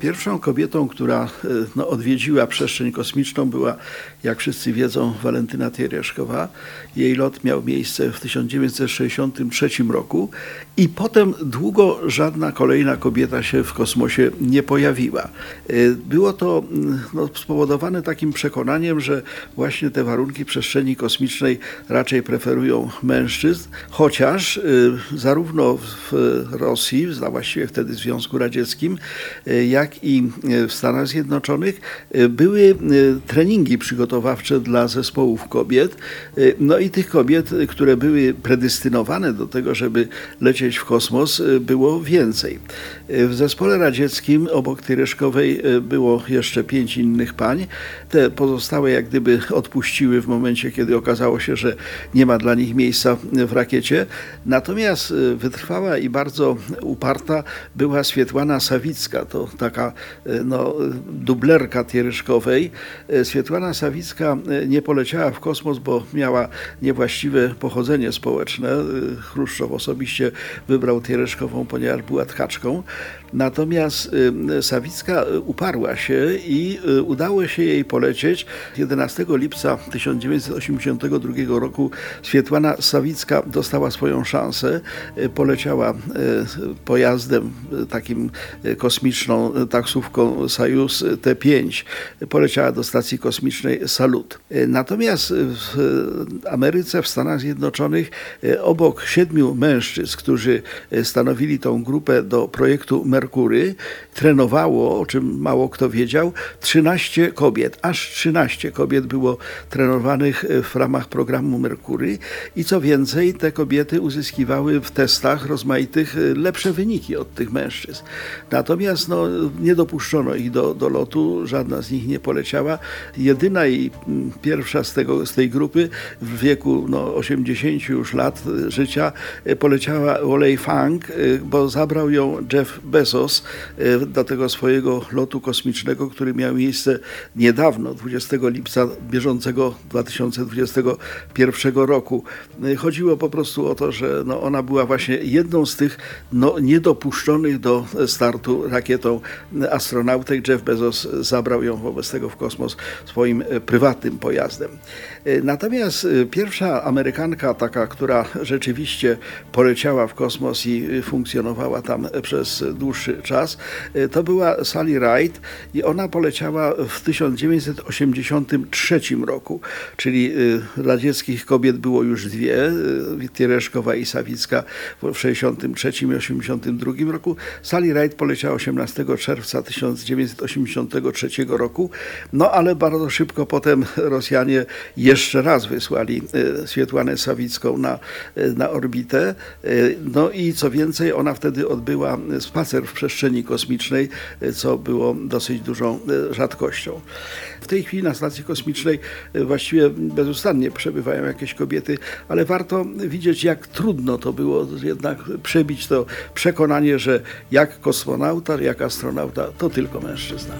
Pierwszą kobietą, która e, no, odwiedziła przestrzeń kosmiczną była, jak wszyscy wiedzą, Walentyna Tereszkowa. Jej lot miał miejsce w 1963 roku i potem długo żadna kolejna kobieta się w kosmosie nie pojawiła. E, było to mm, no, spowodowane takim przekonaniem, że właśnie te warunki przestrzeni kosmicznej raczej preferują mężczyzn, chociaż y, zarówno w Rosji, właściwie wtedy w Związku Radzieckim, jak jak i e, w Stanach Zjednoczonych e, były e, treningi przygotowawcze dla zespołów kobiet. No i tych kobiet, które były predestynowane do tego, żeby lecieć w kosmos, było więcej. W zespole radzieckim obok Tyreszkowej było jeszcze pięć innych pań. Te pozostałe jak gdyby odpuściły w momencie, kiedy okazało się, że nie ma dla nich miejsca w rakiecie. Natomiast wytrwała i bardzo uparta była Swietłana Sawicka. To taka taka e, no, dublerka Tieryszkowej. E, Swietłana Sawicka e, nie poleciała w kosmos, bo miała niewłaściwe pochodzenie społeczne. Chruszczow osobiście wybrał Tieryszkową, ponieważ była tchaczką. Natomiast Sawicka uparła się i udało się jej polecieć. 11 lipca 1982 roku Swietłana Sawicka dostała swoją szansę. Poleciała pojazdem takim kosmiczną taksówką Sojus T5 poleciała do stacji kosmicznej Salut. Natomiast w Ameryce, w Stanach Zjednoczonych obok siedmiu mężczyzn, którzy stanowili tą grupę do projektu Merkury, trenowało, o czym mało kto wiedział, 13 kobiet. Aż 13 kobiet było trenowanych w ramach programu Merkury i co więcej, te kobiety uzyskiwały w testach rozmaitych lepsze wyniki od tych mężczyzn. Natomiast no, nie dopuszczono ich do, do lotu, żadna z nich nie poleciała. Jedyna i mm, pierwsza z, tego, z tej grupy w wieku no, 80 już lat życia e, poleciała Olej Fang, e, bo zabrał ją Jeff Bezos e, do tego swojego lotu kosmicznego, który miał miejsce niedawno, 20 lipca bieżącego 2021 roku. Chodziło po prostu o to, że no, ona była właśnie jedną z tych no, niedopuszczonych do startu rakietą astronautek. Jeff Bezos zabrał ją wobec tego w kosmos swoim e, prywatnym pojazdem. E, natomiast e, pierwsza Amerykanka, taka, która rzeczywiście poleciała w kosmos i funkcjonowała tam przez dłuższy czas, to była Sally Ride i ona poleciała w 1983 roku, czyli radzieckich kobiet było już dwie, Tiereszkowa i Sawicka w 1963 i 1982 roku. Sally Ride poleciała 18 czerwca czerwca 1983 roku. No ale bardzo szybko potem Rosjanie jeszcze raz wysłali e, Swietłanę Sawicką na, e, na orbitę. E, no i co więcej, ona wtedy odbyła spacer w przestrzeni kosmicznej, co było dosyć dużą rzadkością. W tej chwili na stacji kosmicznej właściwie bezustannie przebywają jakieś kobiety, ale warto widzieć, jak trudno to było jednak przebić to przekonanie, że jak kosmonauta, jak astronauta to tylko mężczyzna.